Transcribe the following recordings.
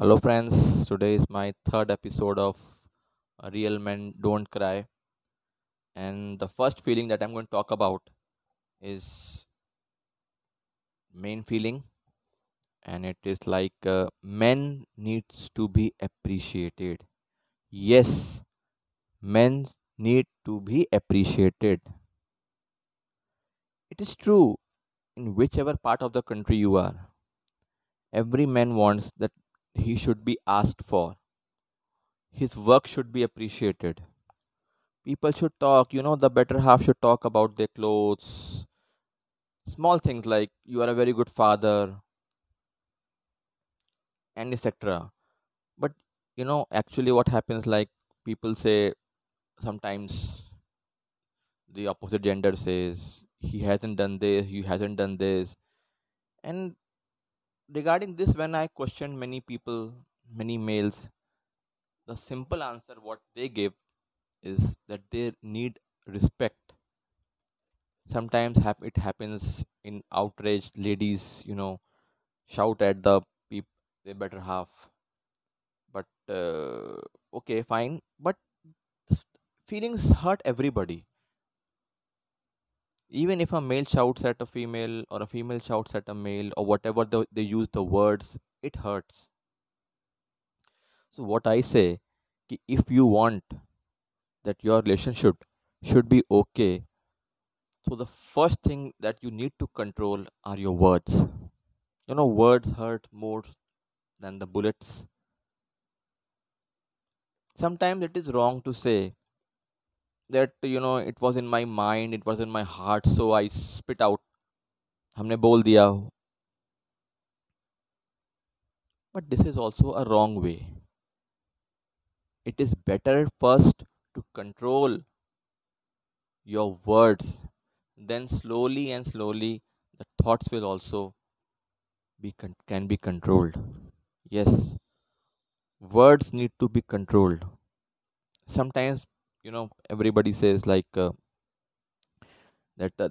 Hello, friends. Today is my third episode of Real Men Don't Cry. And the first feeling that I'm going to talk about is main feeling and it is like uh, men needs to be appreciated yes men need to be appreciated it is true in whichever part of the country you are every man wants that he should be asked for. His work should be appreciated. People should talk you know the better half should talk about their clothes. Small things like you are a very good father and etc but you know actually what happens like people say sometimes the opposite gender says he hasn't done this he hasn't done this and regarding this when i questioned many people many males the simple answer what they give is that they need respect. Sometimes it happens in outraged ladies you know shout at the people they better half. But uh, okay fine. But feelings hurt everybody even if a male shouts at a female or a female shouts at a male or whatever the, they use the words it hurts. So what i say if you want that your relationship should be okay so the first thing that you need to control are your words. You know words hurt more than the bullets. Sometimes it is wrong to say that you know it was in my mind it was in my heart so i spit out हमने बोल दिया but this is also a wrong way it is better first to control your words then slowly and slowly the thoughts will also be con- can be controlled yes words need to be controlled sometimes you know everybody says like uh, that uh,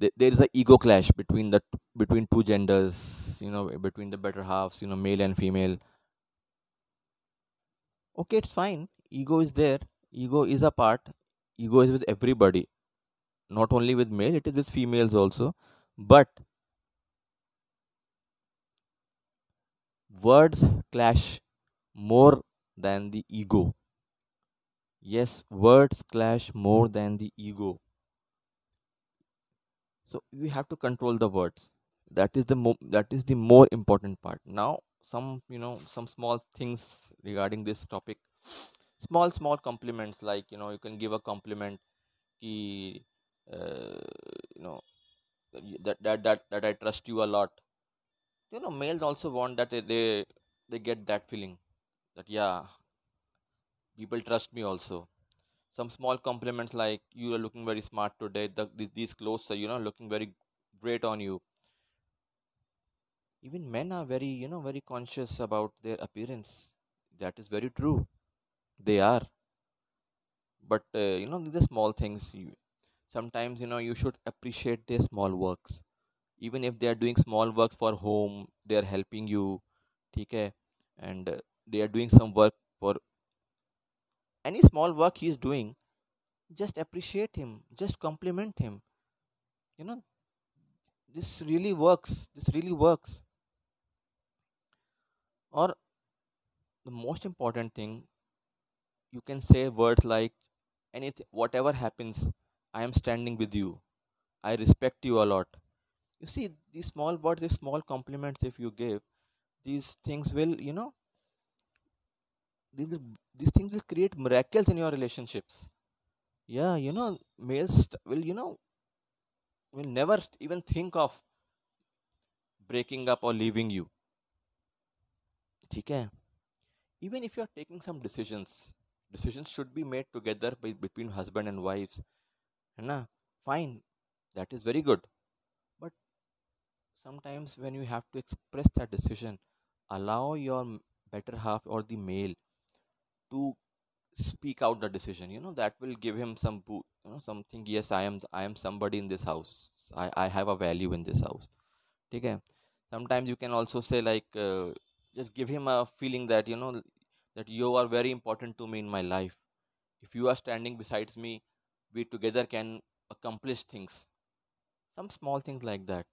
th- there is an ego clash between the between two genders you know between the better halves you know male and female. Okay it's fine. Ego is there. Ego is a part. Ego is with everybody. Not only with male it is with females also. But words clash more than the ego yes words clash more than the ego. So we have to control the words. That is the mo- that is the more important part. Now some you know some small things regarding this topic. Small small compliments like you know you can give a compliment ki, uh, you know that, that that that i trust you a lot. You know males also want that they they, they get that feeling that yeah people trust me also. Some small compliments like you are looking very smart today. The, these, these clothes are you know looking very great on you. Even men are very you know very conscious about their appearance. That is very true. They are. But uh, you know the small things. You, sometimes you know you should appreciate their small works. Even if they are doing small works for home they are helping you. Okay and uh, they are doing some work for any small work he is doing just appreciate him just compliment him. You know this really works this really works. Or the most important thing you can say words like anything whatever happens i am standing with you. I respect you a lot. You see these small words these small compliments if you give these things will you know these, these things will create miracles in your relationships. Yeah you know males will you know will never even think of breaking up or leaving you. Okay? Even if you're taking some decisions decisions should be made together by, between husband and wives. Na fine. That is very good. But sometimes when you have to express that decision allow your better half or the male to speak out the decision. You know that will give him some you know something. Yes i am i am somebody in this house. I i have a value in this house. okay sometimes you can also say like uh, just give him a feeling that you know that you are very important to me in my life. If you are standing besides me we together can accomplish things. Some small things like that.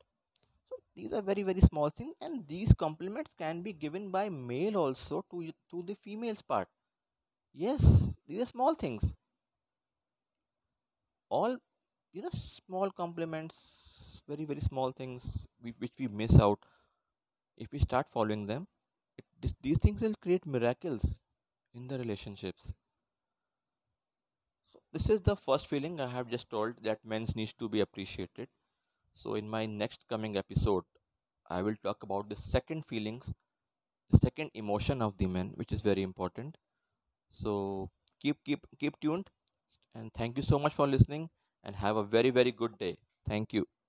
So these are very very small things and these compliments can be given by male also to to the females part yes these are small things. All you know small compliments very very small things we, which we miss out. If we start following them it, these things will create miracles in the relationships. So this is the first feeling i have just told that men needs to be appreciated. So in my next coming episode i will talk about the second feelings the second emotion of the men which is very important so keep keep keep tuned. And thank you so much for listening and have a very very good day. Thank you